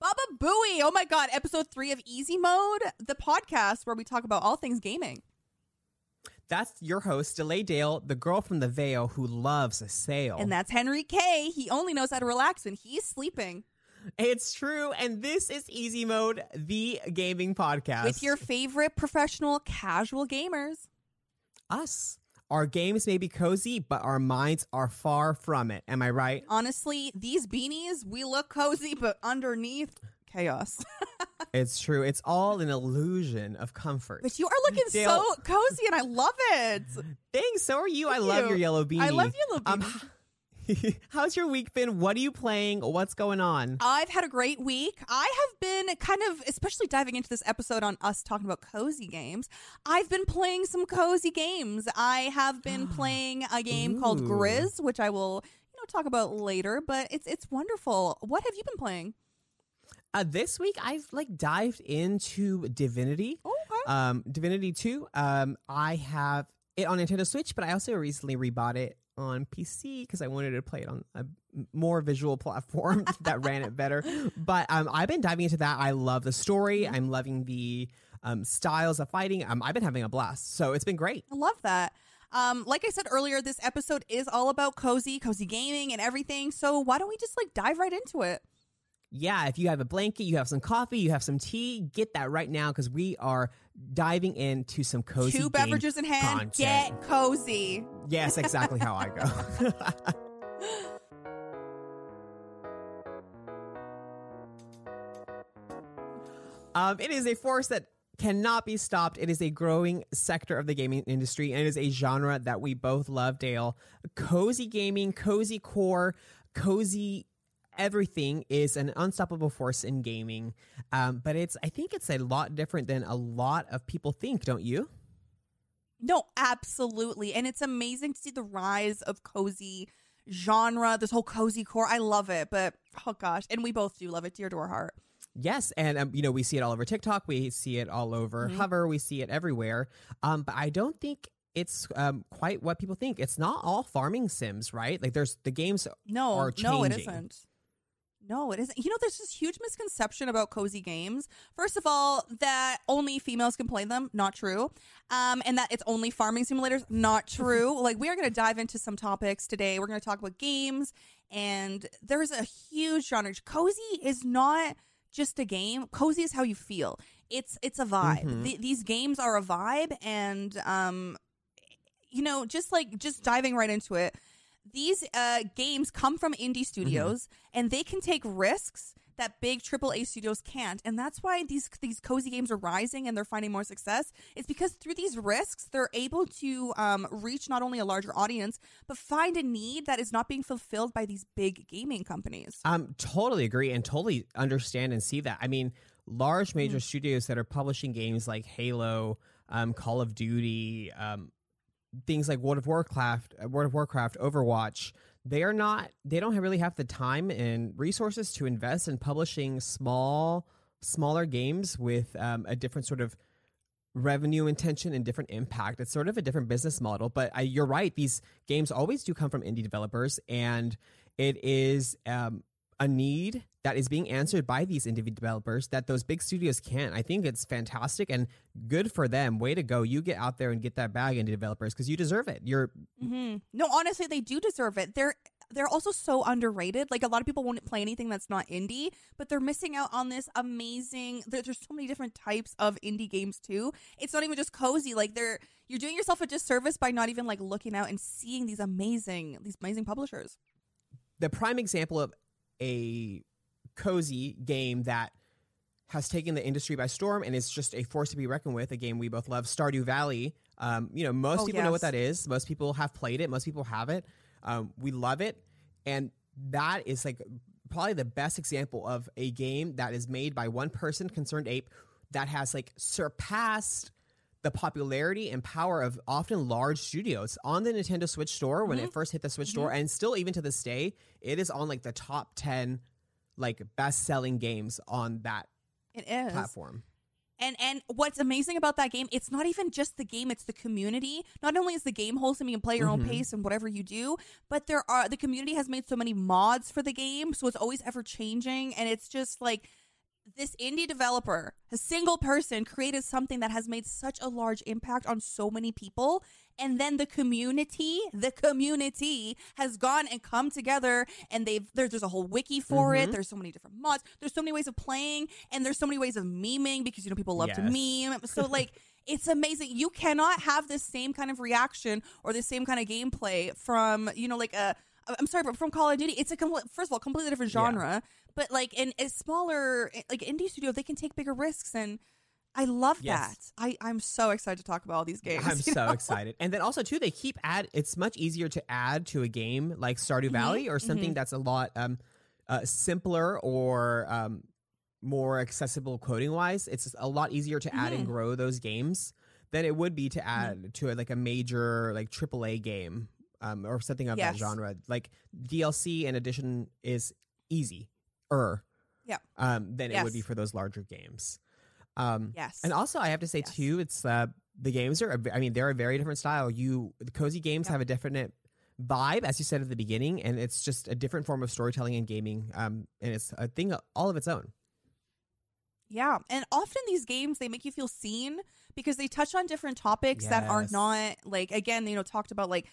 Baba Booey. Oh my God. Episode three of Easy Mode, the podcast where we talk about all things gaming. That's your host, Delay Dale, the girl from the Vale who loves a sail. And that's Henryk. He only knows how to relax when he's sleeping. It's true. And this is Easy Mode, the gaming podcast. With your favorite professional casual gamers. Us. Our games may be cozy, but our minds are far from it. Am I right? Honestly, these beanies, we look cozy, but underneath, chaos. it's true. It's all an illusion of comfort. But you are looking Dale, so cozy, and I love it. Thanks. So are you. Thank I love you. your yellow beanie. I love yellow beanie. Um, How's your week been? What are you playing? What's going on? I've had a great week. I have been kind of, especially diving into this episode on us talking about cozy games. I've been playing some cozy games. I have been playing a game Ooh. called Grizz, which I will, you know, talk about later. But it's it's wonderful. What have you been playing? Uh, this week I've like dived into Divinity. Oh, okay. Um, Divinity Two. Um, I have it on Nintendo Switch, but I also recently rebought it on PC because I wanted to play it on a more visual platform that ran it better. But um, I've been diving into that. I love the story. I'm loving the um, styles of fighting. Um, I've been having a blast. So it's been great. I love that. Um, like I said earlier, this episode is all about cozy, cozy gaming, and everything. So why don't we just like dive right into it? Yeah, if you have a blanket, you have some coffee, you have some tea, get that right now because we are diving into some cozy. Two beverages in hand, content. get cozy. Yes, exactly how I go. um, it is a force that cannot be stopped. It is a growing sector of the gaming industry, and it is a genre that we both love, Dale. Cozy gaming, cozy core, cozy everything is an unstoppable force in gaming. Um, but it's I think it's a lot different than a lot of people think, don't you? No, absolutely. And it's amazing to see the rise of cozy genre, this whole cozy core. I love it. But oh gosh, and we both do love it dear to our heart. Yes, and um, you know we see it all over TikTok, we see it all over mm-hmm. Hover, we see it everywhere. Um, but I don't think it's um, quite what people think. It's not all farming sims, right? Like there's the games. No, no, it isn't. No, it isn't. You know, there's this huge misconception about cozy games. First of all, that only females can play them. Not true. Um, and that it's only farming simulators. Not true. like, we are going to dive into some topics today. We're going to talk about games, and there's a huge genre. Cozy is not just a game. Cozy is how you feel. It's it's a vibe. Mm-hmm. Th- these games are a vibe, and um, you know, just like just diving right into it these uh, games come from indie studios mm-hmm. and they can take risks that big AAA studios can't. And that's why these these cozy games are rising and they're finding more success. It's because through these risks, they're able to um, reach not only a larger audience, but find a need that is not being fulfilled by these big gaming companies. Um, totally agree and totally understand and see that. I mean, large major mm-hmm. studios that are publishing games like Halo, um, Call of Duty, um, things like World of Warcraft, uh, World of Warcraft, Overwatch, they are not they don't really have the time and resources to invest in publishing small smaller games with um, a different sort of revenue intention and different impact. It's sort of a different business model, but I, you're right. These games always do come from indie developers, and it is um, a need that is being answered by these indie developers that those big studios can't. I think it's fantastic and good for them. Way to go! You get out there and get that bag, indie developers, because you deserve it. You're mm-hmm. no, honestly, they do deserve it. They're they're also so underrated. Like a lot of people won't play anything that's not indie, but they're missing out on this amazing. There's so many different types of indie games too. It's not even just cozy. Like they're you're doing yourself a disservice by not even like looking out and seeing these amazing these amazing publishers. The prime example of a cozy game that has taken the industry by storm and is just a force to be reckoned with. A game we both love, Stardew Valley. Um, you know, most oh, people yes. know what that is. Most people have played it. Most people have it. Um, we love it, and that is like probably the best example of a game that is made by one person, ConcernedApe, that has like surpassed the popularity and power of often large studios on the Nintendo Switch store when mm-hmm. it first hit the Switch mm-hmm. store, and still even to this day, it is on like the top ten like best selling games on that it is platform. And and what's amazing about that game, it's not even just the game, it's the community. Not only is the game wholesome, you can play your mm-hmm. own pace and whatever you do, but there are the community has made so many mods for the game, so it's always ever changing and it's just like this indie developer, a single person, created something that has made such a large impact on so many people. And then the community, the community has gone and come together and they've there's there's a whole wiki for it. Mhm. There's so many different mods. There's so many ways of playing and there's so many ways of memeing because you know people love to meme. So like it's amazing. You cannot have the same kind of reaction or the same kind of gameplay from, you know, like a I'm sorry, but from Call of Duty, it's a complete, first of all, completely different Yeah. But like in a smaller, like indie studio, they can take bigger risks, and I love Yes. that. I I'm so excited to talk about all these games. I'm so know? excited. And then also too, they keep add. It's much easier to add to a game like Stardew Mm-hmm. Valley or something that's a lot um, uh, simpler or um, more accessible coding wise. It's a lot easier to add and Mm-hmm. grow those games than it would be to add to a, like a major like AAA game um, or something of that genre. Like DLC and addition is easy er Yeah. um, than it would be for those larger games. Um, Yes. and also, I have to say Yes. too, it's uh, the games are. I mean, they're a very different style. You the cozy games Yep. have a definite vibe, as you said at the beginning, and it's just a different form of storytelling and gaming. Um, and it's a thing all of its own. Yeah, and often these games they make you feel seen because they touch on different topics that are Yes. not like again, you know, talked about like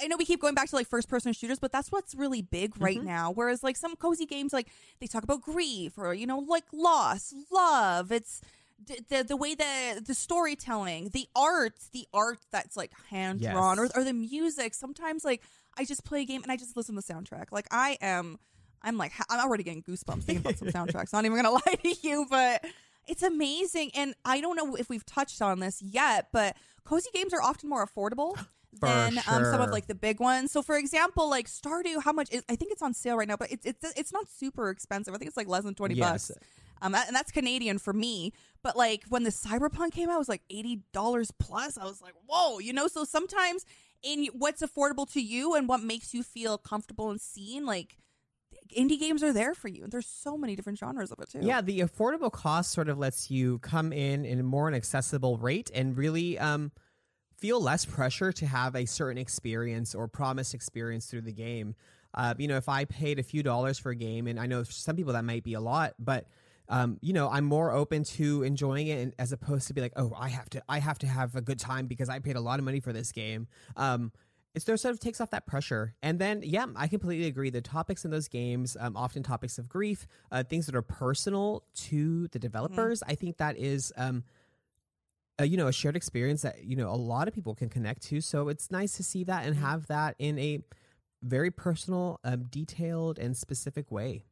I know we keep going back to like first person shooters, but that's what's really big right Mhm. now. Whereas like some cozy games like they talk about grief or you know like loss, love. It's d- the the way the the storytelling, the art, the art that's like hand drawn, or or the music. Sometimes like I just play a game and I just listen to the soundtrack. Like I am, I'm like I'm already getting goosebumps thinking about some soundtracks. Not even gonna lie to you, but it's amazing. And I don't know if we've touched on this yet, but cozy games are often more affordable. For Than um, some of like the big ones. So, for example, like Stardew, how much? Is, I think it's on sale right now, but it's it's it's not super expensive. I think it's like less than twenty Yes. bucks. Um, and that's Canadian for me. But like when the Cyberpunk came out, it was like eighty dollars plus. I was like, whoa, you know. So sometimes in what's affordable to you and what makes you feel comfortable and seen, like indie games are there for you. And there's so many different genres of it too. Yeah, the affordable cost sort of lets you come in in a more an accessible rate and really um, feel less pressure to have a certain experience or promised experience through the game. Uh, you know, if I paid a few dollars for a game, and I know for some people that might be a lot, but um, you know, I'm more open to enjoying it and, as opposed to be like, oh, I have to, I have to have a good time because I paid a lot of money for this game. Um, there sort of takes off that pressure. And then, yeah, I completely agree. The topics in those games, um, often topics of grief, uh, things that are personal to the developers. I think that is, um, you know, a shared experience that you know a lot of people can connect to. So it's nice to see that and Mhm. have that in a very personal, um, detailed, and specific way.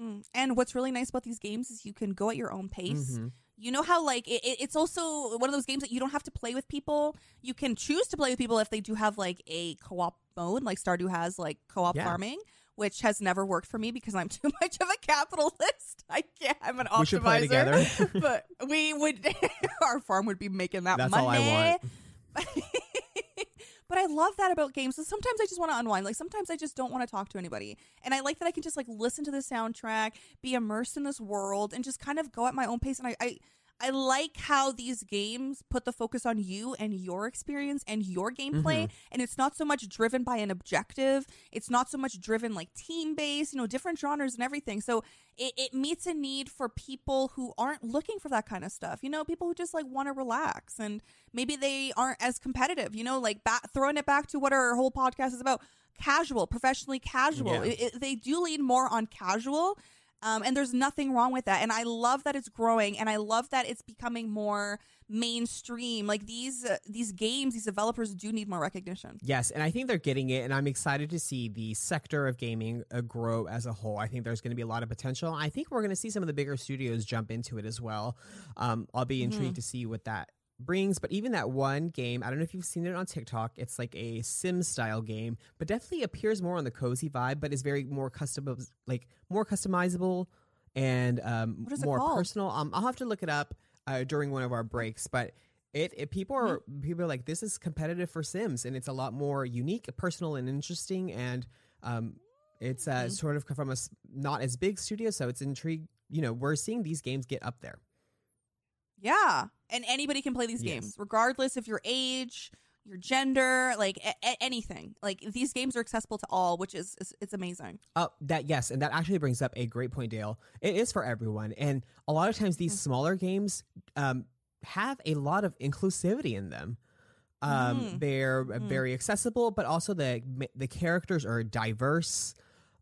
Mhm. And what's really nice about these games is you can go at your own pace. Mhm. You know how like it- it's also one of those games that you don't have to play with people. You can choose to play with people if they do have like a co-op mode, like Stardew has like co-op Yeah. farming, which has never worked for me because I'm too much of a capitalist. I can't. I'm an optimizer. We should play together. but we would. our farm would be making that That's money. all I want. but I love that about games. So sometimes I just want to unwind. Like sometimes I just don't want to talk to anybody. And I like that I can just like listen to the soundtrack, be immersed in this world, and just kind of go at my own pace. And I I, I like how these games put the focus on you and your experience and your gameplay. Mm-hmm. And it's not so much driven by an objective. It's not so much driven like team based, you know, different genres and everything. So it, it meets a need for people who aren't looking for that kind of stuff. You know, people who just like want to relax and maybe they aren't as competitive, you know, like ba- throwing it back to what our whole podcast is about casual, professionally casual. Yeah. It, it- they do lean more on casual. Um, and there's nothing wrong with that. And I love that it's growing and I love that it's becoming more mainstream. Like these, uh, these games, these developers do need more recognition. Yes, and I think they're getting it, and I'm excited to see the sector of gaming uh, grow as a whole. I think there's going to be a lot of potential. I think we're going to see some of the bigger studios jump into it as well. Um, I'll be intrigued to see what that brings. But even that one game, I don't know if you've seen it on TikTok. It's like a sim style game, but definitely appears more on the cozy vibe, but is very more custom, like more customizable and um, more called? personal. Um, I'll have to look it up uh, during one of our breaks, but. It, it people are Mm-hmm. people are like this is competitive for Sims and it's a lot more unique, personal, and interesting. And um, it's uh, Mhm. sort of from a not as big studio, so it's intrigued. You know, we're seeing these games get up there. Yeah. And anybody can play these Yes. games, regardless of your age, your gender, like a- a- anything. Like these games are accessible to all, which is, is it's amazing. Uh, that yes, and that actually brings up a great point, Dale. It is for everyone, and a lot of times these smaller games um, have a lot of inclusivity in them. Um, Mhm. They're uh, very accessible, but also the the characters are diverse.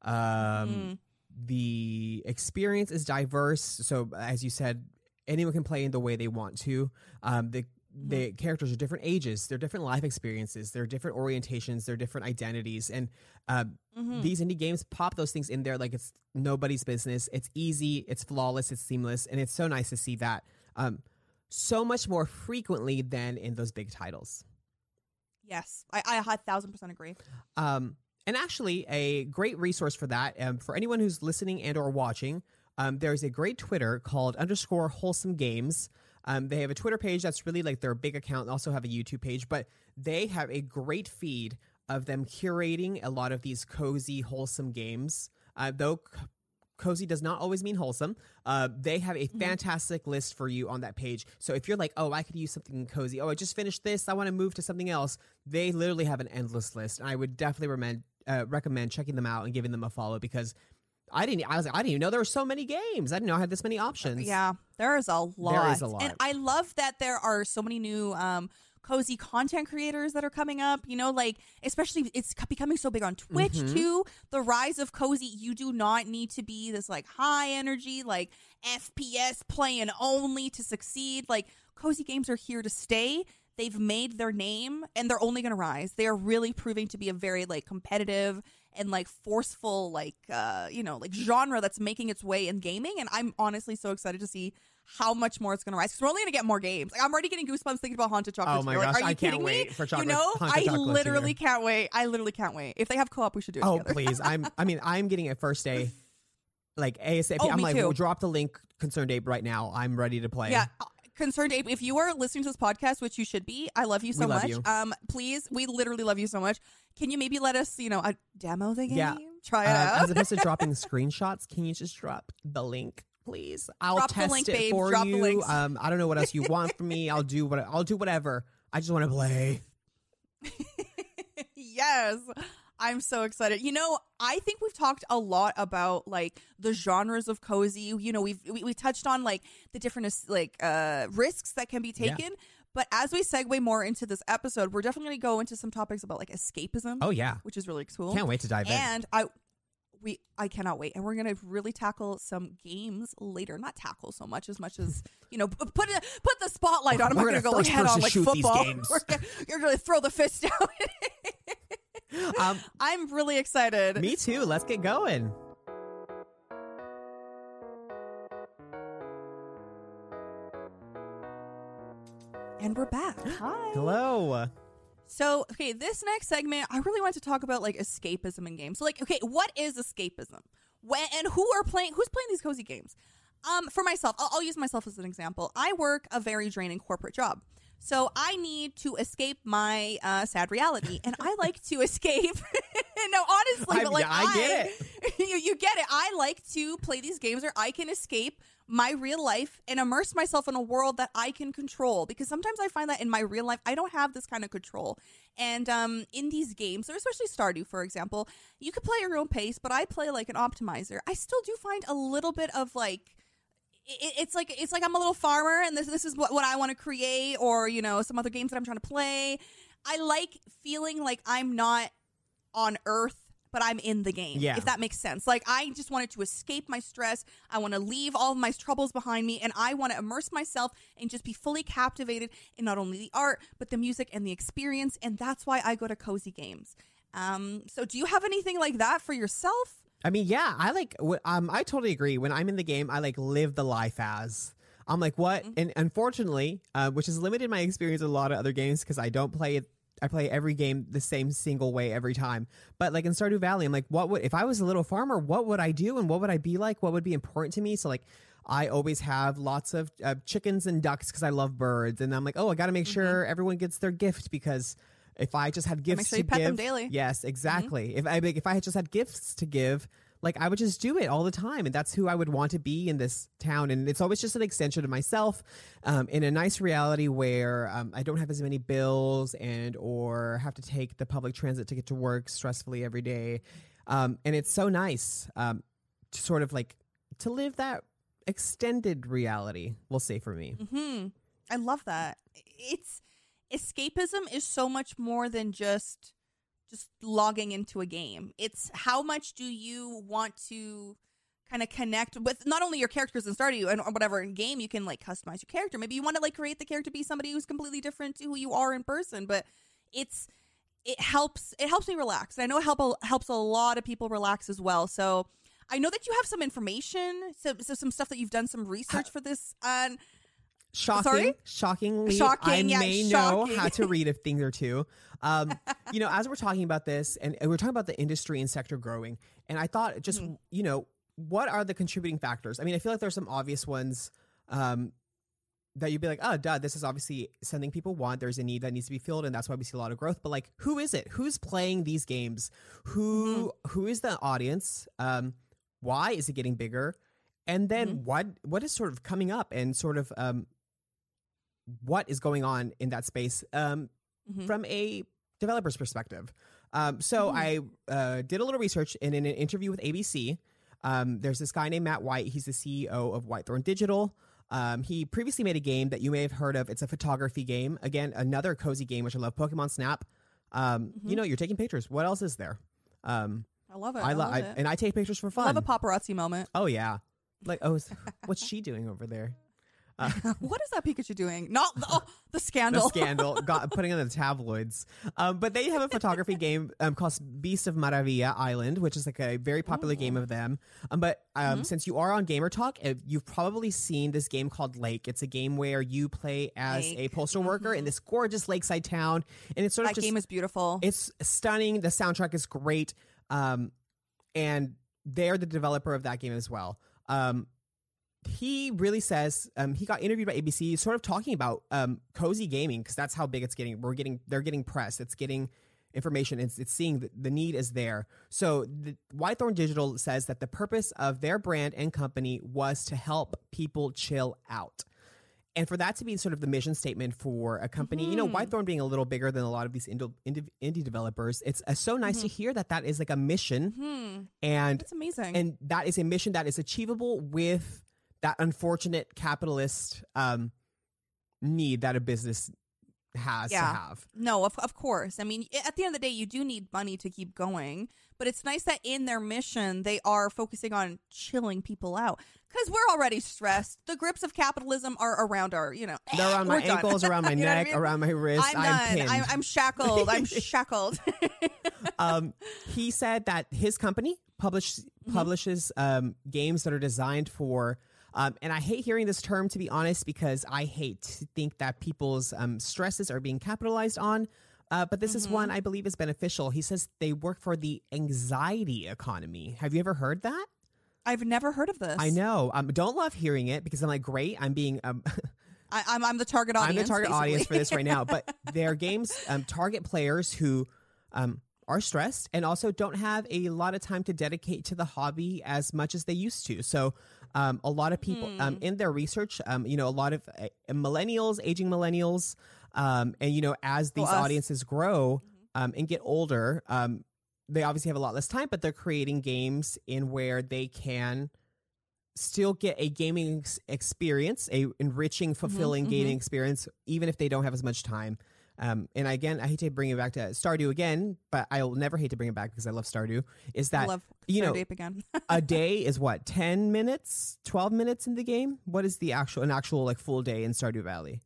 Um, Mm. The experience is diverse, so as you said, anyone can play in the way they want to. Um, the the characters are different ages, they're different life experiences, they're different orientations, they're different identities, and um, Mhm. these indie games pop those things in there like it's nobody's business. It's easy, it's flawless, it's seamless, and it's so nice to see that um, so much more frequently than in those big titles. Yes, I, I a thousand percent agree. Um, and actually, a great resource for that um, for anyone who's listening and or watching, um, there's a great Twitter called underscore wholesome games. Um, they have a Twitter page that's really like their big account. They also have a YouTube page, but they have a great feed of them curating a lot of these cozy, wholesome games. Uh, though c- cozy does not always mean wholesome, uh, they have a fantastic list for you on that page. So if you're like, oh, I could use something cozy. Oh, I just finished this. I want to move to something else. They literally have an endless list, and I would definitely recommend uh, recommend checking them out and giving them a follow because. I didn't. I was like, I didn't even know there were so many games. I didn't know I had this many options. Yeah, there is a lot. is a lot. And I love that there are so many new um cozy content creators that are coming up, you know, like especially it's becoming so big on Twitch Mhm. too. The rise of cozy, you do not need to be this like high energy like FPS playing only to succeed. Like cozy games are here to stay. They've made their name and they're only going to rise. They are really proving to be a very like competitive and like forceful like uh you know like genre that's making its way in gaming and i'm honestly so excited to see how much more it's going to rise because we're only going to get more games like i'm already getting goosebumps thinking about Haunted Chocolatier Oh my Like, gosh, are you I can't kidding wait me for chocolate. you know Haunted i literally can't wait i literally can't wait if they have co-op we should do it Oh together please, I'm. I mean, I'm getting it first day, like ASAP. Oh, I'm me like, too. well, drop the link, ConcernedApe, right now. I'm ready to play. yeah ConcernedApe if you are listening to this podcast which you should be i love you so love much you. um please we literally love you so much can you maybe let us you know uh, demo the game Yeah. try it Um, out as opposed to dropping screenshots, can you just drop the link, please? I'll Drop the test link, it babe. for Drop you. Um, I don't know what else you want from me. I'll do what I'll do whatever. I just want to play. yes. I'm so excited. You know, I think we've talked a lot about like the genres of cozy. You know, we've we, we touched on like the different like uh risks that can be Yeah. taken. But as we segue more into this episode, we're definitely going to go into some topics about like escapism, Oh yeah, which is really cool. can't wait to dive in. And I we I cannot wait. And we're going to really tackle some games later. Not tackle so much as much as, you know, put put, put the spotlight on. I'm We're not going to gonna go like head on like football. gonna, you're going to throw the fist down. Um, I'm really excited. me too. Let's get going. And we're back. Hi. Hello. So, okay, this next segment, I really want to talk about like escapism in games. So, like, okay, what is escapism? When and who are playing? Who's playing these cozy games? Um, for myself, I'll, I'll use myself as an example. I work a very draining corporate job, so I need to escape my uh, sad reality, and I like to escape. no, honestly, I- but like I get it. you, you get it. I like to play these games where I can escape my real life and immerse myself in a world that I can control. Because sometimes I find that in my real life, I don't have this kind of control. And um, in these games, or especially Stardew, for example, you could play at your own pace, but I play like an optimizer. I still do find a little bit of like it, it's like it's like I'm a little farmer, and this this is what, what I want to create, or you know some other games that I'm trying to play. I like feeling like I'm not on Earth, but I'm in the game. Yeah. if that makes sense. Like I just wanted to escape my stress. I want to leave all of my troubles behind me, and I want to immerse myself and just be fully captivated in not only the art but the music and the experience. And that's why I go to cozy games. Um, so do you have anything like that for yourself? I mean, yeah, I like. Um, I totally agree. When I'm in the game, I like live the life as. I'm like, what? And unfortunately, uh, which has limited my experience with a lot of other games because I don't play it. I play every game the same single way every time. But like in Stardew Valley, I'm like, what would if I was a little farmer? What would I do and what would I be like? What would be important to me? So like, I always have lots of uh, chickens and ducks because I love birds, and I'm like, oh, I got to make sure everyone gets their gift because if I just had gifts sure you to pet give, them daily. yes, exactly. If I if I had just had gifts to give, like I would just do it all the time, and that's who I would want to be in this town. And it's always just an extension of myself, um, in a nice reality where um, I don't have as many bills and or have to take the public transit to get to work stressfully every day. Um, and it's so nice um, to sort of like to live that extended reality. We'll say for me. hmm I love that. It's escapism is so much more than just just logging into a game. It's how much do you want to kind of connect with not only your characters in Stardew and or whatever in game you can like customize your character. Maybe you want to like create the character be somebody who's completely different to who you are in person, but it's it helps it helps me relax. And I know it help helps a lot of people relax as well. So I know that you have some information, so, so some stuff that you've done some research for this on Shocking, Sorry? shockingly, Shocking, I yeah, may know how to read a thing or two. Um, you know, as we're talking about this, and, and we're talking about the industry and sector growing, and I thought just Mm-hmm. you know what are the contributing factors? I mean, I feel like there's some obvious ones um, that you'd be like, oh, duh, this is obviously something people want. There's a need that needs to be filled, and that's why we see a lot of growth. But like, who is it? Who's playing these games? Who who is the audience? Um, why is it getting bigger? And then what what is sort of coming up and sort of um, what is going on in that space um, Mhm. from a developer's perspective. Um, so I uh, did a little research and in an interview with ABC. Um, there's this guy named Matt White. He's the CEO of Whitethorn Digital. Um, he previously made a game that you may have heard of. It's a photography game. Again, another cozy game, which I love. Pokemon Snap. Um, You know, you're taking pictures. What else is there? Um, I love it. I, I, love, love it. and I take pictures for fun. I love a paparazzi moment. oh yeah, like oh, what's she doing over there? what is that Pikachu doing? Not the, oh, the the scandal. scandal got putting on the tabloids. Um, but they have a photography game um, called Beast of Maravilla Island, which is like a very popular game of them. Um, but um, Mm-hmm. since you are on Gamer Talk, uh, you've probably seen this game called Lake. It's a game where you play as a Lake. postal worker in this gorgeous lakeside town, and it's sort of that game is beautiful. it's stunning. The soundtrack is great. Um, and they're the developer of that game as well. Um, he really says um, he got interviewed by ABC, sort of talking about um, cozy gaming because that's how big it's getting. We're getting they're getting press. It's getting information. It's it's seeing that the need is there. So the, Whitethorn Digital says that the purpose of their brand and company was to help people chill out. And for that to be sort of the mission statement for a company, you know, Whitethorn being a little bigger than a lot of these indie, indie, indie developers, it's uh, so nice to hear that that is like a mission, hmm. and It's amazing. and that is a mission that is achievable with that unfortunate capitalist um, need that a business has to have. no, of, of course. I mean, at the end of the day, you do need money to keep going. But it's nice that in their mission, they are focusing on chilling people out. Because we're already stressed. The grips of capitalism are around our, you know. They're around my done. ankles, around my what I neck, mean? around my wrist. I'm done. pinned. I'm, I'm shackled. I'm shackled. um, he said that his company publish, Mm-hmm. publishes um, games that are designed for. Um, and I hate hearing this term to be honest because I hate to think that people's um, stresses are being capitalized on. Uh, but this is Mm-hmm. one I believe is beneficial. He says they work for the anxiety economy. Have you ever heard that? I've never heard of this. I know. Um, don't love hearing it because I'm like, great. I'm being um, I, I'm, I'm the target audience. I'm the target basically. audience for this right now. But their games um, target players who um, are stressed and also don't have a lot of time to dedicate to the hobby as much as they used to. So um, a lot of people um, in their research, um, you know, a lot of uh, millennials, aging millennials, um, and you know, as these us. audiences grow um, and get older, um, they obviously have a lot less time, but they're creating games in where they can still get a gaming ex- experience, a enriching, fulfilling gaming experience, even if they don't have as much time. Um, and again, I hate to bring it back to Stardew again, but I'll never hate to bring it back because I love Stardew. Is I that love you know again. a day is what ten minutes, twelve minutes in the game? What is the actual an actual like full day in Stardew Valley?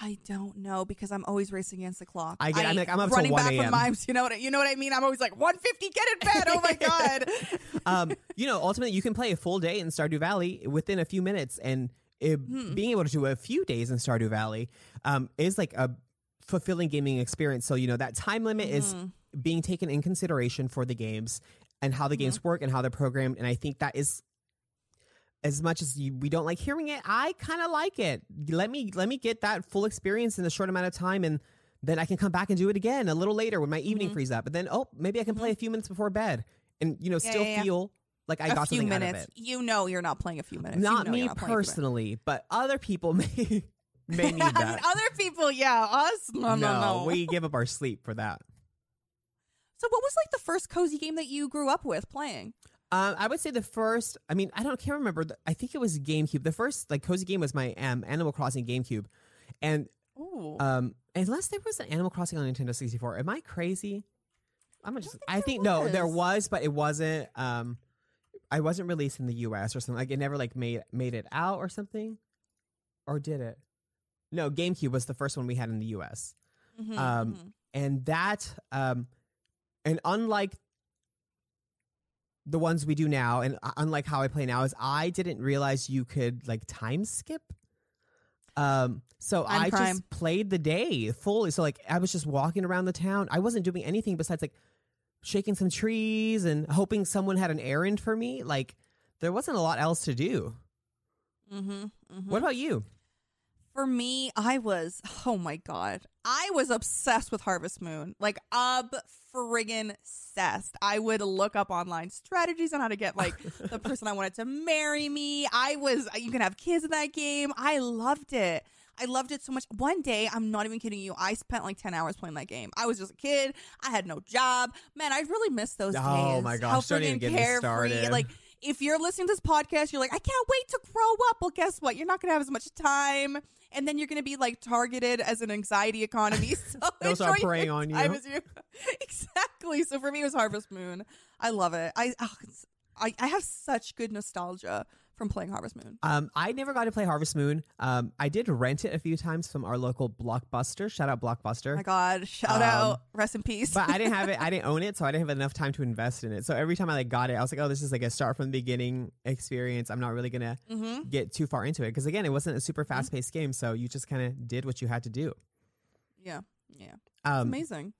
I don't know because I'm always racing against the clock. I get- I'm like, I'm up running 1 back a.m.. from mimes. You know what? I- You know what I mean? I'm always like 150. Get in bed. Oh my god. um, you know, ultimately, you can play a full day in Stardew Valley within a few minutes, and it, being able to do a few days in Stardew Valley um, is like a fulfilling gaming experience. So, you know, that time limit is mm-hmm. being taken in consideration for the games and how the mm-hmm. games work and how they're programmed. And I think that is. As much as you, we don't like hearing it, I kind of like it. Let me let me get that full experience in a short amount of time, and then I can come back and do it again a little later when my evening mm-hmm. frees up. But then, oh, maybe I can play a few minutes before bed, and you know, still yeah, yeah. feel Like I a got few something minutes. out of it. You know you're not playing a few minutes. You Not know me not playing a few minutes. personally, but other people may may need I mean, other people, yeah. Us, no, no, no. we give up our sleep for that. So, what was like the first cozy game that you grew up with playing? Um, I would say the first. I mean, I don't can't remember. The, I think it was GameCube. The first like cozy game was my um, Animal Crossing GameCube, and Ooh. um, unless there was an Animal Crossing on Nintendo sixty four, am I crazy? I'm just. think I think no, there was. was, but it wasn't. Um, I wasn't released in the U.S. or something. Like it never like made made it out or something, or did it? No, GameCube was the first one we had in the U.S. Mhm, um, mhm. and that um and unlike the ones we do now and unlike how i play now is i didn't realize you could like time skip um so i crime. just played the day fully so like i was just walking around the town i wasn't doing anything besides like shaking some trees and hoping someone had an errand for me like there wasn't a lot else to do Mm-hmm, mm-hmm. what about you For me, I was, oh my God, I was obsessed with Harvest Moon. Like, ob friggin' obsessed. I would look up online strategies on how to get, like, the person I wanted to marry me. I was, uh, you can have kids in that game. I loved it. I loved it so much. One day, I'm not even kidding you, I spent like 10 hours playing that game. I was just a kid. I had no job. Man, I really miss those days. Oh my How gosh, don't even friggin' get me carefree. started. Like, if you're listening to this podcast, you're like, I can't wait to grow up. Well, guess what? You're not going to have as much time. And then you're going to be like targeted as an anxiety economy. So start enjoy preying on you. you. exactly. So for me, it was Harvest Moon. I love it. I, oh, I, I have such good nostalgia from playing Harvest Moon. Um, I never got to play Harvest Moon. Um, I did rent it a few times from our local Blockbuster. Shout out Blockbuster. Oh my God. Shout Um, out. Rest in peace. but I didn't have it. I didn't own it, so I didn't have enough time to invest in it. So every time I like got it, I was like, "Oh, this is like a start from the beginning experience." I'm not really gonna mm-hmm. get too far into it because again, it wasn't a super fast paced game, so you just kind of did what you had to do. Yeah. Yeah. Um, Amazing.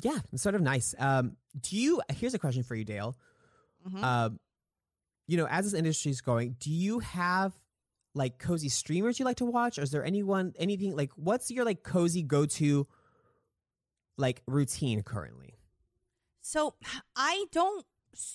yeah, sort of nice. Um, do you? Here's a question for you, Dale. Mhm. Um, you know, as this industry is going, do you have like cozy streamers you like to watch? Or is there anyone, anything like, what's your like cozy go to like routine currently? So I don't.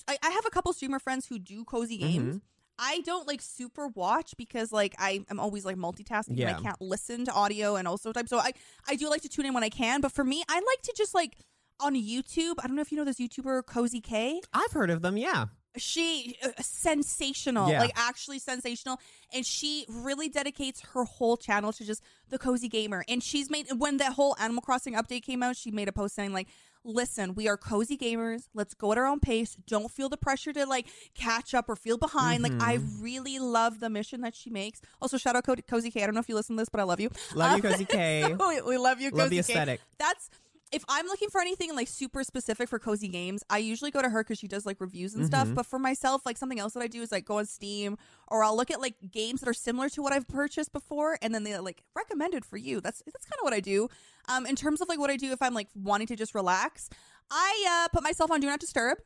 I, I have a couple streamer friends who do cozy games. Mhm. I don't like super watch because like I am always like multitasking and Yeah. I can't listen to audio and also type. So I I do like to tune in when I can. But for me, I like to just like on YouTube. I don't know if you know this YouTuber Cozy K. I've heard of them. Yeah. She uh, sensational, Yeah. like actually sensational, and she really dedicates her whole channel to just the cozy gamer. And she's made when that whole Animal Crossing update came out, she made a post saying like, "Listen, we are cozy gamers. Let's go at our own pace. Don't feel the pressure to like catch up or feel behind." Like I Mm-hmm. really love the mission that she makes. Also, shout out Co- Cozy K. I don't know if you listen to this, but I love you. Love you, Um, Cozy K. so we, we love you, Love Cozy the K. aesthetic. That's if I'm looking for anything like super specific for cozy games, I usually go to her because she does like reviews and stuff. Mhm. But for myself, like something else that I do is like go on Steam or I'll look at like games that are similar to what I've purchased before, and then they like recommended for you. That's that's kind of what I do. Um, in terms of like what I do if I'm like wanting to just relax, I uh put myself on Do Not Disturb.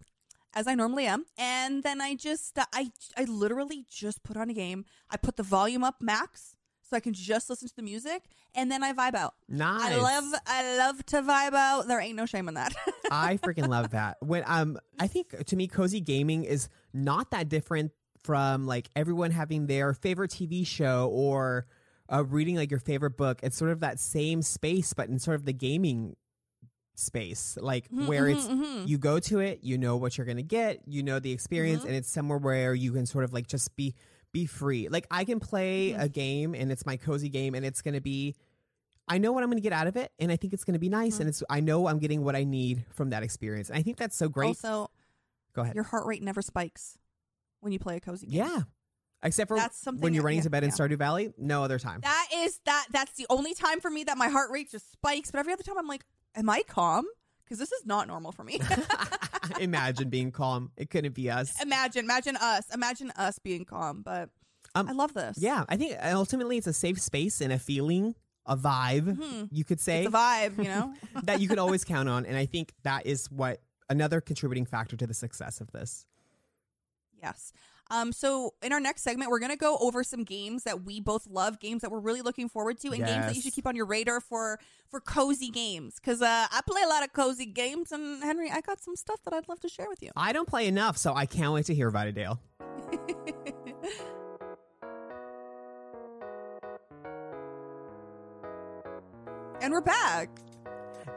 As I normally am, and then I just uh, I I literally just put on a game. I put the volume up max so I can just listen to the music, and then I vibe out. Nice. I love I love to vibe out. There ain't no shame in that. I freaking love that. When um, I think to me, cozy gaming is not that different from like everyone having their favorite TV show or uh, reading like your favorite book. It's sort of that same space, but in sort of the gaming space, like where it's Mhm, mhm. you go to it, you know what you're gonna get, you know the experience, Mhm. and it's somewhere where you can sort of like just be be free. Like I can play Mhm. a game and it's my cozy game and it's gonna be I know what I'm gonna get out of it and I think it's gonna be nice Mhm. and it's I know I'm getting what I need from that experience. And I think that's so great. Also, go ahead. your heart rate never spikes when you play a cozy game. Yeah. Except for That's something when you're that- running yeah, to bed in yeah. Stardew Valley, no other time. That is that that's the only time for me that my heart rate just spikes, but every other time I'm like, am I calm? Because this is not normal for me. Imagine being calm. It couldn't be us. imagine, imagine us, imagine us being calm. But Um, I love this. Yeah, I think ultimately it's a safe space and a feeling, a vibe, Mhm. you could say. it's a vibe, you know. that you can always count on. And I think that is what another contributing factor to the success of this. Yes. Um, so in our next segment, we're gonna go over some games that we both love, games that we're really looking forward to, and games that you should keep on your radar for for cozy games. Because uh, I play a lot of cozy games, and Henry, I got some stuff that I'd love to share with you. I don't play enough, so I can't wait to hear about it, Dale. and we're back.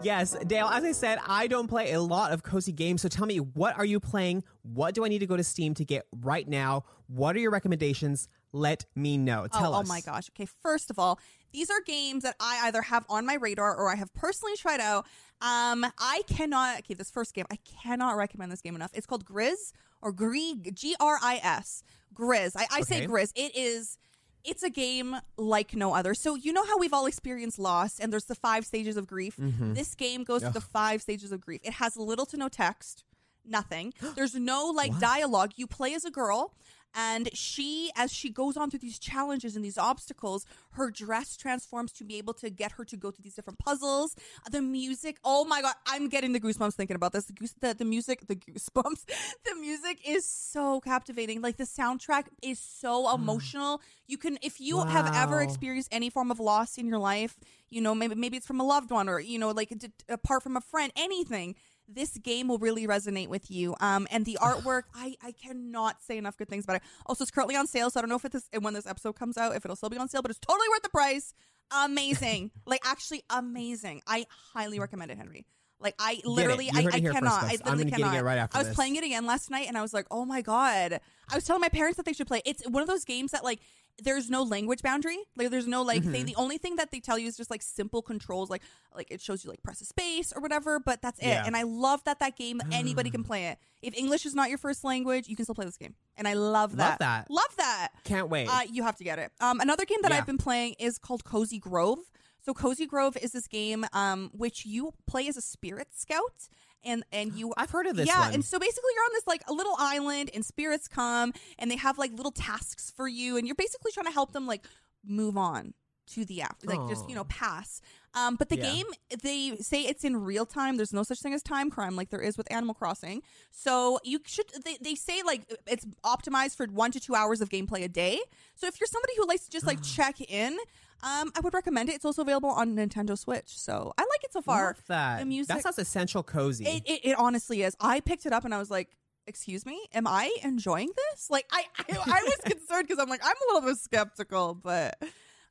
Yes, Dale, as I said, I don't play a lot of cozy games, so tell me, what are you playing? What do I need to go to Steam to get right now? What are your recommendations? Let me know. Tell oh, us. oh my gosh. Okay, first of all, these are games that I either have on my radar or I have personally tried out. Um, I cannot. Okay, this first game, I cannot recommend this game enough. It's called Grizz or Grig G R I S Grizz. I, I say Okay. Grizz. It is. It's a game like no other. So you know how we've all experienced loss, and there's the five stages of grief. Mhm. This game goes through the five stages of grief. It has little to no text, nothing. There's no like What? dialogue. You play as a girl, and she, as she goes on through these challenges and these obstacles, her dress transforms to be able to get her to go through these different puzzles. The music, oh my god, I'm getting the goosebumps thinking about this. The, goose, the, the music, the goosebumps. The music is so captivating. Like the soundtrack is so mm. emotional. You can, if you have ever experienced any form of loss in your life, you know, maybe maybe it's from a loved one or you know, like d- apart from a friend, anything. This game will really resonate with you. Um, and the artwork, I I cannot say enough good things about it. Also, it's currently on sale, so I don't know if it's when this episode comes out, if it'll still be on sale, but it's totally worth the price. Amazing, like actually amazing. I highly recommend it, Henry. Like I literally, I, I cannot. I literally cannot. right after I was this. playing it again last night, and I was like, oh my god. I was telling my parents that they should play. It's one of those games that like there's no language boundary. Like there's no like Mm-hmm. thing. The only thing that they tell you is just like simple controls, like like it shows you like press a space or whatever. But that's it. Yeah. And I love that that game anybody can play it. If English is not your first language, you can still play this game, and I love that. Love that. Love that. Can't wait. Uh, you have to get it. Um, another game that Yeah. I've been playing is called Cozy Grove. So Cozy Grove is this game um, which you play as a spirit scout, and and you I've heard of this yeah, one. and so basically you're on this like a little island, and spirits come, and they have like little tasks for you, and you're basically trying to help them like move on to the after, like just you know pass. Um, but the Yeah. game they say it's in real time. There's no such thing as time crime like there is with Animal Crossing. So you should they, they say like it's optimized for one to two hours of gameplay a day. So if you're somebody who likes to just like check in, um, I would recommend it. It's also available on Nintendo Switch. So I like it so far. Love that. the music- that sounds essential cozy. It, it, it honestly is. I picked it up and I was like, "Excuse me, am I enjoying this?" Like, I I, I was concerned because I'm like, I'm a little bit skeptical, but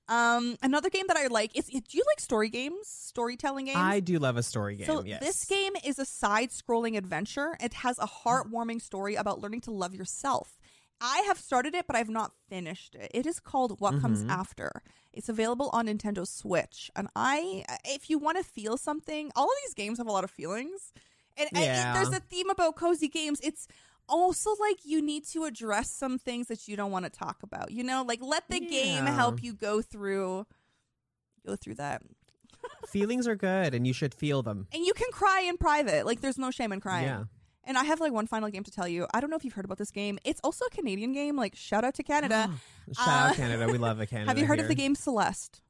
um, another game that I like is. Do you like story games, storytelling games? I do love a story game. So yes. this game is a side-scrolling adventure. It has a heartwarming story about learning to love yourself. I have started it, but I've not finished it. It is called What Comes Mhm. After. It's available on Nintendo Switch, and I, if you want to feel something, all of these games have a lot of feelings, and, and Yeah. there's a theme about cozy games. It's also like you need to address some things that you don't want to talk about. You know, like let the game help you go through, go through that. Feelings are good, and you should feel them. And you can cry in private. Like there's no shame in crying. Yeah. And I have like one final game to tell you. I don't know if you've heard about this game. It's also a Canadian game. Like shout out to Canada. Shout Uh, out Canada. We love a Canada. have you heard of the game Celeste?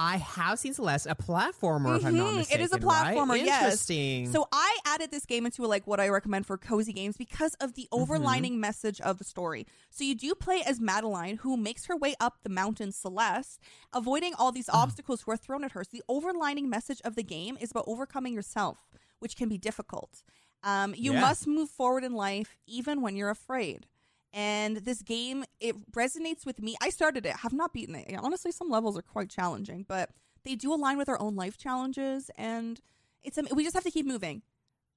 I have seen Celeste, a platformer, if I'm not mistaken. it is a right? platformer, yes. Interesting. So I added this game into like what I recommend for cozy games because of the Mm-hmm. overlining message of the story. So you do play as Madeline, who makes her way up the mountain Celeste, avoiding all these Uh-huh. obstacles who are thrown at her. So the overlining message of the game is about overcoming yourself, which can be difficult. Um, you Yeah. must move forward in life even when you're afraid. And this game, it resonates with me. I started it, have not beaten it. Honestly, some levels are quite challenging, but they do align with our own life challenges, and it's we just have to keep moving.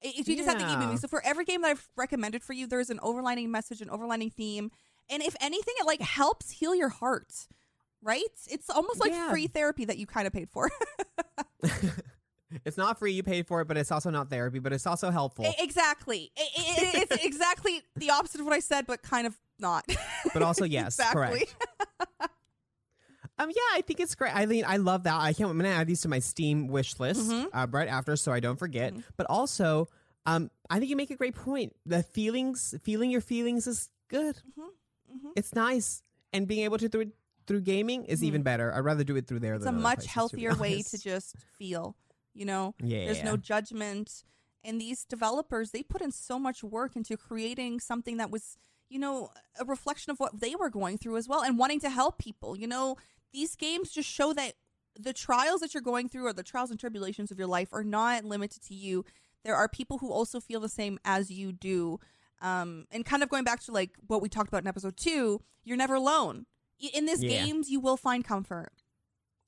It, we just have to keep moving. So for every game that I've recommended for you, there's an overlining message, an overlining theme, and if anything, it like helps heal your heart. Right? It's almost like Yeah. free therapy that you kind of paid for. it's not free. You paid for it, but it's also not therapy. But it's also helpful. Exactly. I- I- it's exactly the opposite of what I said, but kind of not. But also, yes, exactly. correct. Um, yeah, I think it's great. I mean, I love that. I can't. I'm gonna add these to my Steam wish list Mhm. uh, right after, so I don't forget. Mhm. But also, um, I think you make a great point. The feelings, feeling your feelings, is good. Mhm. It's nice, and being able to do it through gaming is even better. I'd rather do it through there. It's a much places, healthier way to just feel. You know, Yeah, there's no judgment, and these developers they put in so much work into creating something that was, you know, a reflection of what they were going through as well and wanting to help people. You know, these games just show that the trials that you're going through or the trials and tribulations of your life are not limited to you. There are people who also feel the same as you do. Um, and kind of going back to like what we talked about in episode two, you're never alone. In these Yeah. games, you will find comfort.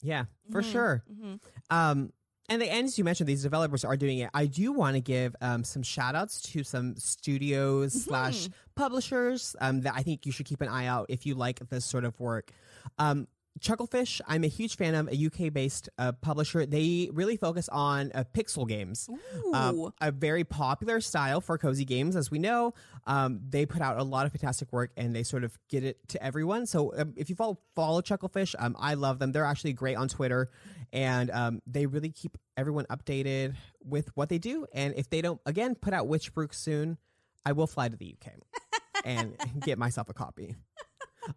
Yeah, for Mhm, sure. mhm. Um, and as you mentioned, these developers are doing it. I do want to give um, some shout outs to some studios Mm-hmm. slash publishers um, that I think you should keep an eye out if you like this sort of work. Um, Chucklefish, I'm a huge fan of a UK based uh, publisher. They really focus on uh, pixel games. Um, a very popular style for cozy games, as we know. Um, they put out a lot of fantastic work, and they sort of get it to everyone. So um, if you follow follow Chucklefish, um, I love them. They're actually great on Twitter, and um, they really keep everyone updated with what they do. And if they don't, again, put out Witchbrook soon, I will fly to the UK and get myself a copy.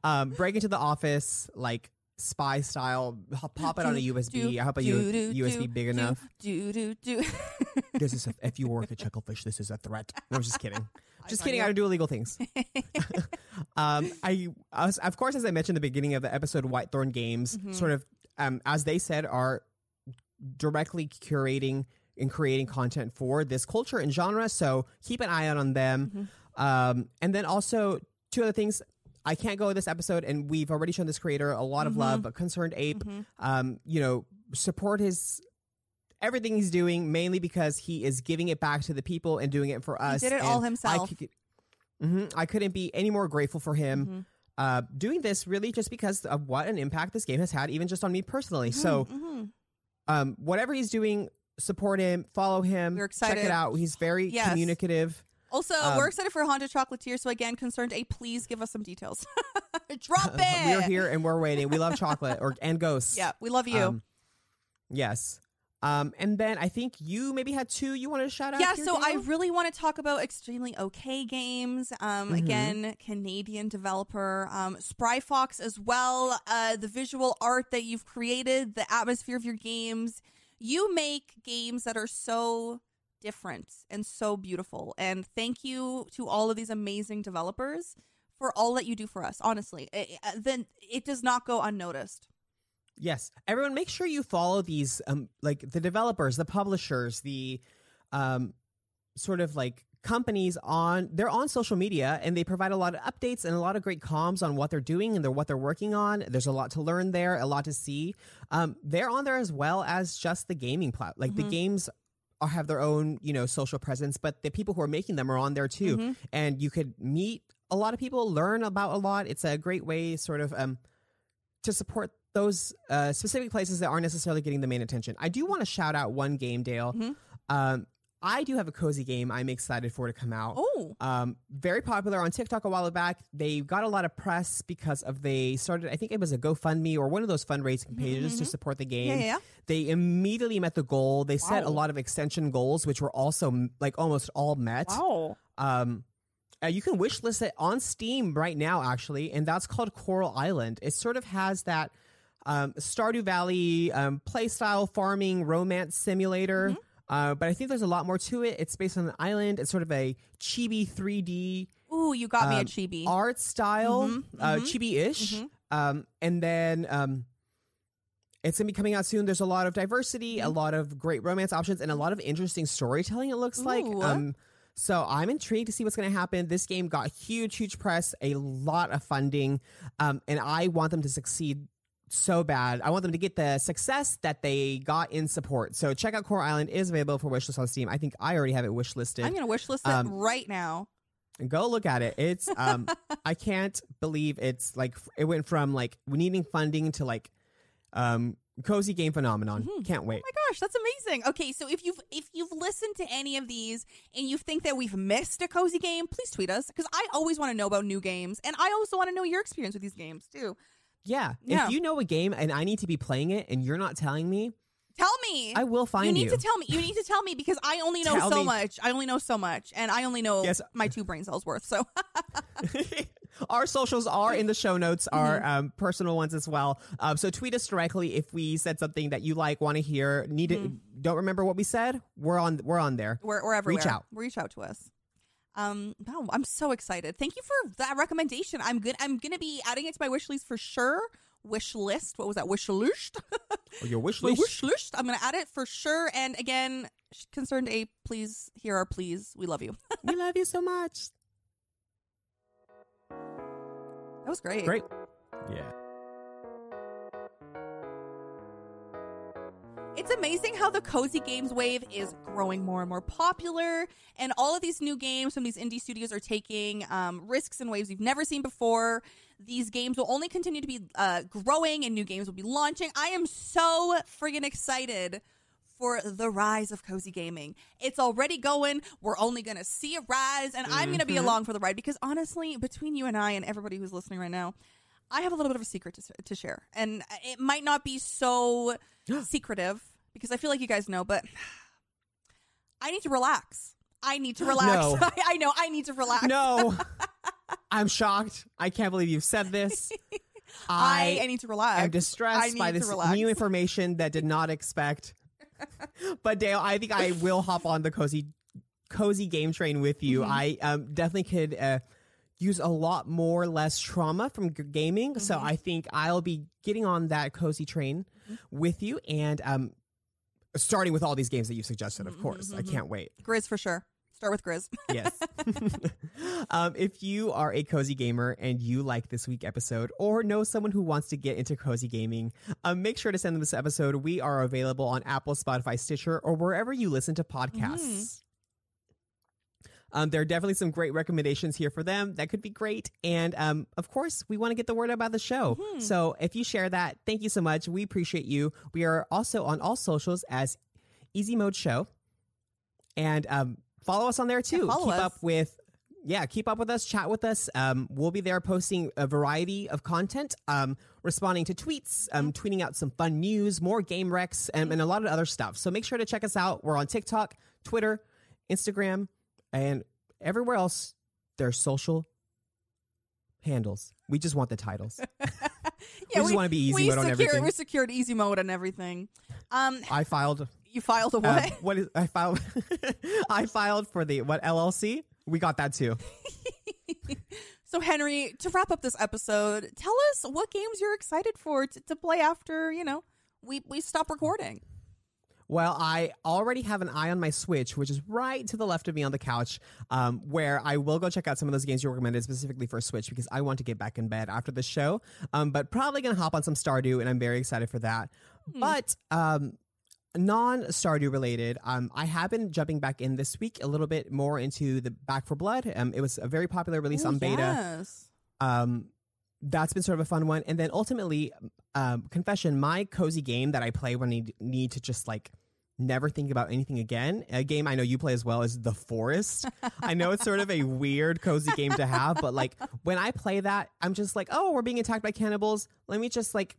Um, break into the office like spy style, pop it on a USB. I hope a do, U- do, USB big enough Do do do. this is a, if you work at Chucklefish, this is a threat. No, I'm just kidding. Just kidding. I don't do illegal things. um, I, I was, of course, as I mentioned at the beginning of the episode, Whitethorn Games, Mhm. sort of, um, as they said, are directly curating and creating content for this culture and genre. So keep an eye out on them. Mhm. Um, and then also two other things. I can't go this episode, and we've already shown this creator a lot of love. But ConcernedApe, Mhm. um, you know, support his everything he's doing mainly because he is giving it back to the people and doing it for us. did it and all I himself. could- Mhm, I couldn't be any more grateful for him Mhm. uh, doing this really just because of what an impact this game has had, even just on me personally. So, Mhm. um, whatever he's doing, support him, follow him, We're excited. check it out. He's very Yes. communicative. Also, Um, we're excited for Haunted Chocolatier. So again, concerned A, please give us some details. Drop it. We're here and we're waiting. We love chocolate or and ghosts. Yeah, we love you. Um, yes. Um, and then I think you maybe had two you wanted to shout out. yeah, here, so I really want to talk about Extremely Okay Games. Um, Mhm. Again, Canadian developer. Um, Spry Fox as well. Uh, the visual art that you've created, the atmosphere of your games. You make games that are so different and so beautiful. And thank you to all of these amazing developers for all that you do for us. Honestly, it, it- then it does not go unnoticed. Yes, everyone, make sure you follow these, um, like the developers, the publishers, the, um, sort of like companies on. They're on social media and they provide a lot of updates and a lot of great comms on what they're doing and they're, what they're working on. There's a lot to learn there, a lot to see. Um, they're on there as well as just the gaming plat. Like the Mhm. games are, have their own, you know, social presence, but the people who are making them are on there too. Mhm. And you could meet a lot of people, learn about a lot. It's a great way, sort of, um, to support those uh, specific places that aren't necessarily getting the main attention. I do want to shout out one game, Dale. Mhm. Um, I do have a cozy game I'm excited for to come out. Oh, Um, very popular on TikTok a while back. They got a lot of press because of they started. I think it was a GoFundMe or one of those fundraising pages to mhm. support the game. yeah, yeah. They immediately met the goal. They set a lot of extension goals, which were also like almost all met. Wow. Um, uh, you can wish list it on Steam right now, actually, and that's called Coral Island. It sort of has that um, Stardew Valley um, playstyle farming romance simulator, Mm-hmm. Uh, but I think there's a lot more to it. It's based on an island. It's sort of a chibi 3D Ooh, you got me Um, a chibi. art style, Mhm, uh, mhm, chibi-ish. mhm. Um, and then um, it's gonna be coming out soon. There's a lot of diversity, a lot of great romance options, and a lot of interesting storytelling. It looks like. Ooh. Um, so I'm intrigued to see what's gonna happen. This game got huge, huge press, a lot of funding, um, and I want them to succeed so bad. I want them to get the success that they got in support. So check out Coral Island is available for wishlist on Steam. I think I already have it wishlisted. I'm gonna wish list it Um, right now. Go look at it. It's um I can't believe it's like it went from like needing funding to like um cozy game phenomenon. Mhm. Can't wait. Oh my gosh, that's amazing. Okay, so if you've if you've listened to any of these and you think that we've missed a cozy game, please tweet us because I always want to know about new games and I also want to know your experience with these games too. Yeah. Yeah. If you know a game and I need to be playing it and you're not telling me, Tell me. I will find you you. need to tell me. You need to tell me because I only know Tell so me. much. I only know so much, and I only know Yes. my two brain cells worth. So our socials are in the show notes, our Mm-hmm. um, personal ones as well. Um, so tweet us directly if we said something that you like, want to hear, need Mm-hmm. it. Don't remember what we said. We're on. We're on there. we're, we're everywhere. out. Reach out to us. Um, no, I'm so excited. Thank you for that recommendation. I'm good. I'm gonna be adding it to my wish list for sure. Wish list. What was that? Wish list. Oh, your wish my list. wish list. I'm gonna add it for sure. And again, concerned a please hear our pleas. We love you. we love you so much. That was great. Great. Yeah. It's amazing how the cozy games wave is growing more and more popular, and all of these new games from these indie studios are taking um, risks and waves we've never seen before. These games will only continue to be uh, growing, and new games will be launching. I am so friggin' excited for the rise of cozy gaming. It's already going. We're only going to see a rise, and I'm going to be Mhm. along for the ride because honestly, between you and I and everybody who's listening right now, I have a little bit of a secret to, to share, and it might not be so secretive because I feel like you guys know, but I need to relax. I need to relax. No. I, I know I need to relax. No. I'm shocked. I can't believe you've said this. I, I, I need to relax. I'm distressed by this relax. new information that did not expect. but Dale, I think I will hop on the cozy cozy game train with you. Mhm. I um, definitely could uh, use a lot more less trauma from gaming, so Mhm. I think I'll be getting on that cozy train Mhm. with you and um, starting with all these games that you suggested. Of Mhm, course, I mhm. can't wait. Grizz for sure. Start with Grizz. Yes. um, if you are a cozy gamer and you like this week episode or know someone who wants to get into cozy gaming, um, make sure to send them this episode. We are available on Apple, Spotify, Stitcher, or wherever you listen to podcasts. Um, there are definitely some great recommendations here for them. That could be great. And um, of course, we want to get the word out about the show. Mhm. So if you share that, thank you so much. We appreciate you. We are also on all socials as Easy Mode Show. And um, follow us on there too. follow keep us. up with yeah, keep up with us, chat with us. Um, we'll be there posting a variety of content, um, responding to tweets, um, tweeting out some fun news, more game recs, and, and a lot of other stuff. So make sure to check us out. We're on TikTok, Twitter, Instagram, and everywhere else. There's social handles. We just want the titles. yeah, we just want to be easy we mode on everything. We secured easy mode and everything. Um, I filed. you filed a um, what? what is I filed? I filed for the what LLC. We got that too. so Henry, to wrap up this episode, tell us what games you're excited for to, to play after you know we we stop recording. Well, I already have an eye on my Switch, which is right to the left of me on the couch, um, where I will go check out some of those games you recommended specifically for Switch because I want to get back in bed after the show. Um, but probably going to hop on some Stardew, and I'm very excited for that. Hmm. But um, non Stardew related, um, I have been jumping back in this week a little bit more into the Back 4 Blood. Um, it was a very popular release Ooh, on beta. Yes. um that's been sort of a fun one and then ultimately um confession my cozy game that i play when i need, to just like never think about anything again a game i know you play as well is the forest i know it's sort of a weird cozy game to have but like when i play that i'm just like oh we're being attacked by cannibals let me just like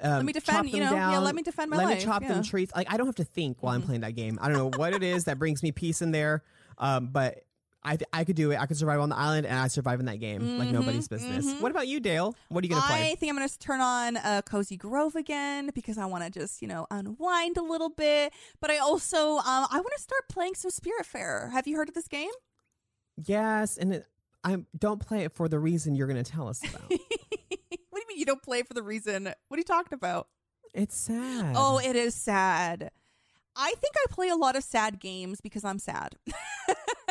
um, Let me defend. You know, yeah. down. Let me defend my let life. Let me chop yeah. them trees like i don't have to think while i'm Mhm. playing that game i don't know what it is that brings me peace in there um but I, th- I could do it. I could survive on the island, and I survive in that game like Mhm, nobody's business. mhm. What about you, Dale? What are you gonna play? I think I'm going to turn on uh, Cozy Grove again because I want to just, you know, unwind a little bit. But I also, um, I want to start playing some Spiritfarer. Have you heard of this game? Yes, and it, I don't play it for the reason you're going to tell us about. what do you mean you don't play for the reason? What are you talking about? it's sad. Oh, it is sad. I think I play a lot of sad games because I'm sad.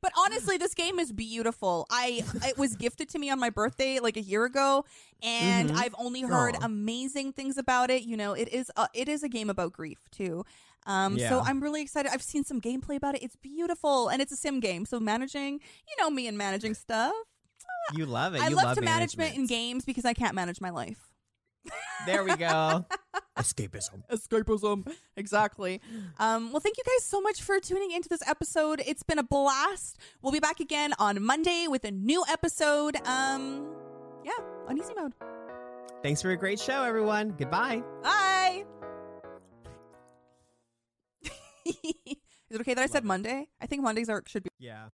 but honestly, this game is beautiful. I it was gifted to me on my birthday like a year ago, and Mhm. I've only heard Aw. amazing things about it. You know, it is a, it is a game about grief too. Um, so I'm really excited. I've seen some gameplay about it. It's beautiful, and it's a sim game. So managing, you know, me and managing stuff. you love it. I you love, love to management in games because I can't manage my life. There we go. Escapism. escapism exactly um well thank you guys so much for tuning into this episode it's been a blast we'll be back again on monday with a new episode um yeah on easy mode Thanks for a great show, everyone. Goodbye. bye is it okay that i said monday i think mondays are should be Yeah.